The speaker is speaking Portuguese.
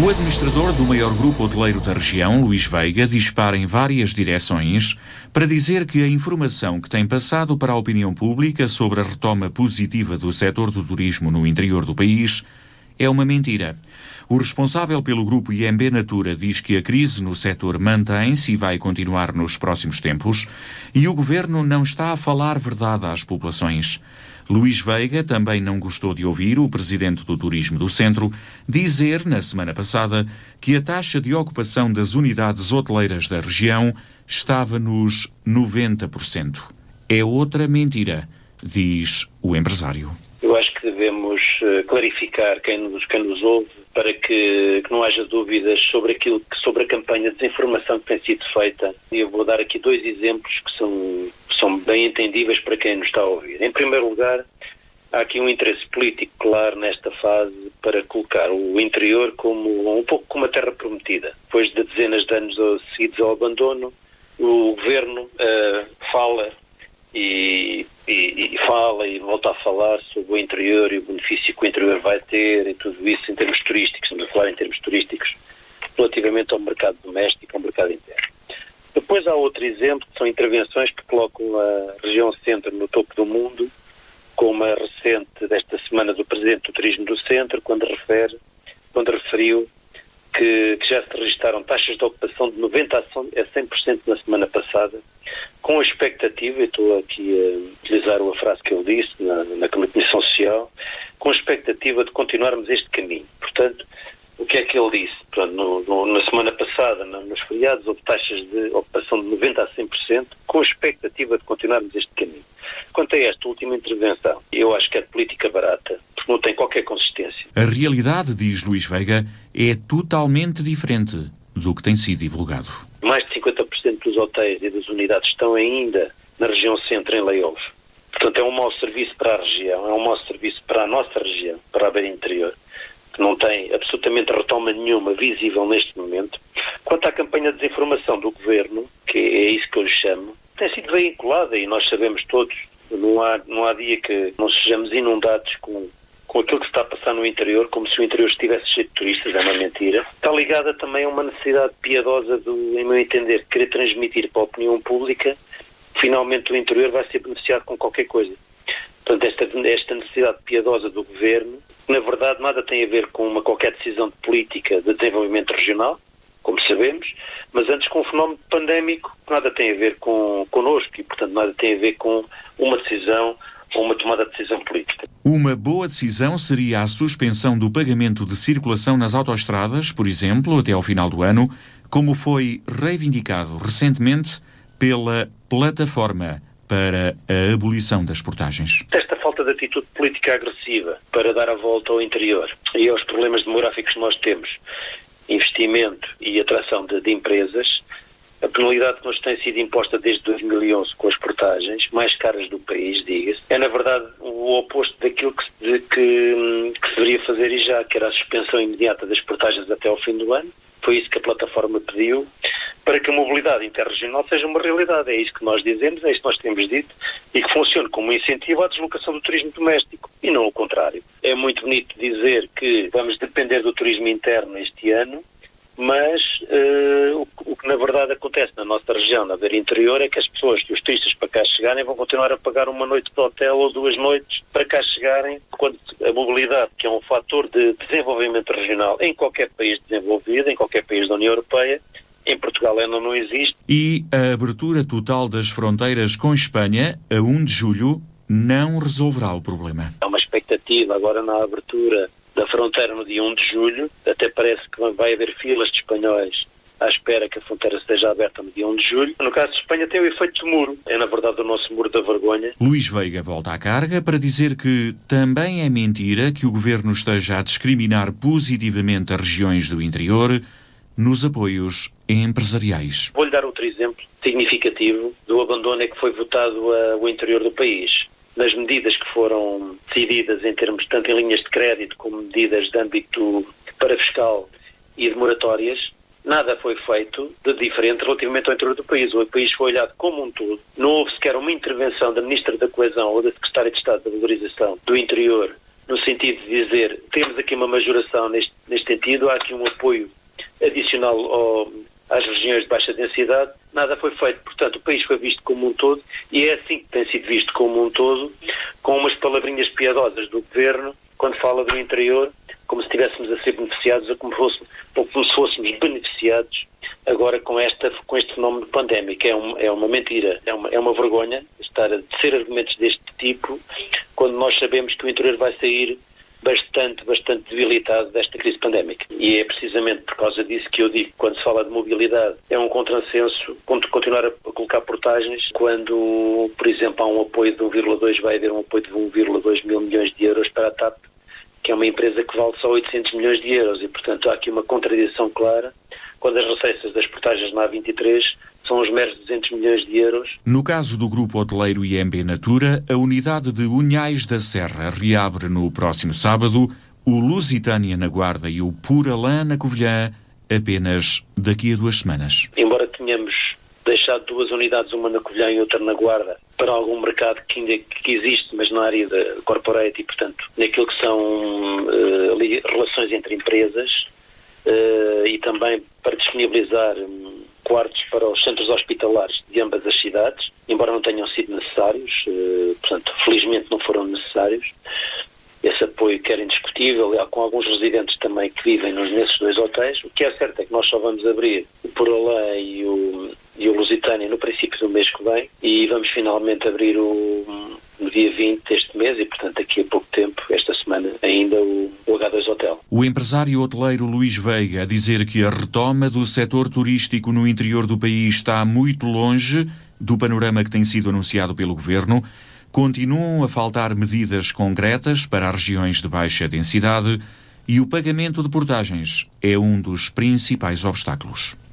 O administrador do maior grupo hoteleiro da região, Luís Veiga, dispara em várias direções para dizer que a informação que tem passado para a opinião pública sobre a retoma positiva do setor do turismo no interior do país é uma mentira. O responsável pelo grupo IMB Natura diz que a crise no setor mantém-se e vai continuar nos próximos tempos e o governo não está a falar verdade às populações. Luís Veiga também não gostou de ouvir o presidente do Turismo do Centro dizer, na semana passada, que a taxa de ocupação das unidades hoteleiras da região estava nos 90%. É outra mentira, diz o empresário. Eu acho que devemos uh, clarificar quem nos, quem nos ouve para que, que, não haja dúvidas sobre aquilo sobre a campanha de desinformação que tem sido feita. E eu vou dar aqui dois exemplos que são, são bem entendíveis para quem nos está a ouvir. Em primeiro lugar, há aqui um interesse político claro nesta fase para colocar o interior como um pouco como a terra prometida. Depois de dezenas de anos seguidos ao abandono, o governo uh, fala e, e, e, fala e volta a falar sobre o interior e o benefício que o interior vai ter e tudo isso em termos turísticos, estamos a falar em termos turísticos relativamente ao mercado doméstico. Depois há outro exemplo, que são intervenções que colocam a região centro no topo do mundo, como a recente desta semana do Presidente do Turismo do Centro, quando refere, quando referiu que, que, já se registaram taxas de ocupação de 90% a 100% na semana passada, com a expectativa, e estou aqui a utilizar a frase que ele disse na, na Comissão Social, com a expectativa de continuarmos este caminho. Portanto, o que é que ele disse? Portanto, no, no, na semana passada, no, nos feriados, houve taxas de ocupação de 90% a 100%, com a expectativa de continuarmos este caminho. Quanto a esta última intervenção, eu acho que é política barata, porque não tem qualquer consistência. A realidade, diz Luís Veiga, é totalmente diferente do que tem sido divulgado. Mais de 50% dos hotéis e das unidades estão ainda na região centro em layoff. Portanto, é um mau serviço para a região, é um mau serviço para a nossa região, para a beira interior que não tem absolutamente retoma nenhuma visível neste momento. Quanto à campanha de desinformação do governo, que é isso que eu lhe chamo, tem sido veiculada e nós sabemos todos, não há, não há dia que não sejamos inundados com, com aquilo que está a passar no interior, como se o interior estivesse cheio de turistas, é uma mentira. Está ligada também a uma necessidade piedosa, do, em meu entender, querer transmitir para a opinião pública finalmente o interior vai ser beneficiado com qualquer coisa. Portanto, esta, esta necessidade piedosa do governo na verdade nada tem a ver com uma qualquer decisão de política de desenvolvimento regional, como sabemos, mas antes com um fenómeno pandémico que nada tem a ver com connosco e, portanto, nada tem a ver com uma decisão ou uma tomada de decisão política. Uma boa decisão seria a suspensão do pagamento de circulação nas autoestradas, por exemplo, até ao final do ano, como foi reivindicado recentemente pela plataforma para a abolição das portagens. Esta falta de atitude política agressiva para dar a volta ao interior. E aos problemas demográficos que nós temos, investimento e atração de, de empresas, a penalidade que nos tem sido imposta desde 2011 com as portagens, mais caras do país, diga-se, é na verdade o oposto daquilo que, de, que, que se deveria fazer e já, que era a suspensão imediata das portagens até ao fim do ano, foi isso que a plataforma pediu, para que a mobilidade interregional seja uma realidade. É isso que nós dizemos, é isso que nós temos dito, e que funcione como incentivo à deslocação do turismo doméstico, e não o contrário. É muito bonito dizer que vamos depender do turismo interno este ano, mas uh, o, o, que na verdade acontece na nossa região, na beira interior, é que as pessoas, os turistas para cá chegarem, vão continuar a pagar uma noite de hotel ou duas noites para cá chegarem, quando a mobilidade, que é um fator de desenvolvimento regional em qualquer país desenvolvido, em qualquer país da União Europeia, em Portugal ainda não existe. E a abertura total das fronteiras com Espanha, a 1 de julho, não resolverá o problema. Há uma expectativa agora na abertura da fronteira no dia 1 de julho. Até parece que vai haver filas de espanhóis à espera que a fronteira seja aberta no dia 1 de julho. No caso de Espanha tem o efeito de muro. É, na verdade, o nosso muro da vergonha. Luís Veiga volta à carga para dizer que também é mentira que o governo esteja a discriminar positivamente as regiões do interior nos apoios empresariais. Vou-lhe dar outro exemplo significativo do abandono que foi votado o interior do país nas medidas que foram decididas em termos tanto em linhas de crédito como medidas de âmbito para fiscal e de moratórias, nada foi feito de diferente relativamente ao interior do país. O país foi olhado como um todo. Não houve sequer uma intervenção da Ministra da Coesão ou da Secretária de Estado da Valorização do Interior no sentido de dizer temos aqui uma majoração neste, neste sentido, há aqui um apoio adicional ao, às regiões de baixa densidade, nada foi feito. Portanto, o país foi visto como um todo e é assim que tem sido visto como um todo, com umas palavrinhas piadosas do governo quando fala do interior, como se estivéssemos a ser beneficiados ou como, fosse, ou como se fôssemos beneficiados agora com, esta, com este fenómeno pandémico. É, um, é uma mentira, é uma, é uma vergonha estar a dizer argumentos deste tipo quando nós sabemos que o interior vai sair bastante, bastante debilitado desta crise pandémica. E é precisamente por causa disso que eu digo quando se fala de mobilidade é um contrassenso continuar a colocar portagens quando, por exemplo, há um apoio de 1,2, vai haver um apoio de 1,2 mil milhões de euros para a TAP, que é uma empresa que vale só 800 milhões de euros e, portanto, há aqui uma contradição clara quando as receitas das portagens na A23 são os meros 200 milhões de euros. No caso do grupo hoteleiro IMB Natura, a unidade de Unhais da Serra reabre no próximo sábado, o Lusitânia na Guarda e o Puralã na Covilhã apenas daqui a duas semanas. Embora tenhamos deixado duas unidades, uma na Covilhã e outra na Guarda, para algum mercado que ainda que existe, mas na área da corporate e, portanto, naquilo que são uh, relações entre empresas, uh, e também para disponibilizar um, quartos para os centros hospitalares de ambas as cidades, embora não tenham sido necessários, uh, portanto, felizmente não foram necessários. Esse apoio que era indiscutível, com alguns residentes também que vivem nesses dois hotéis. O que é certo é que nós só vamos abrir o Porolã e o, e o Lusitânia no princípio do mês que vem e vamos finalmente abrir o, no dia 20 deste mês e, portanto, daqui a pouco tempo, esta semana, ainda o, o H2 Hotel. O empresário hoteleiro Luís Veiga a dizer que a retoma do setor turístico no interior do país está muito longe do panorama que tem sido anunciado pelo governo. Continuam a faltar medidas concretas para as regiões de baixa densidade e o pagamento de portagens é um dos principais obstáculos.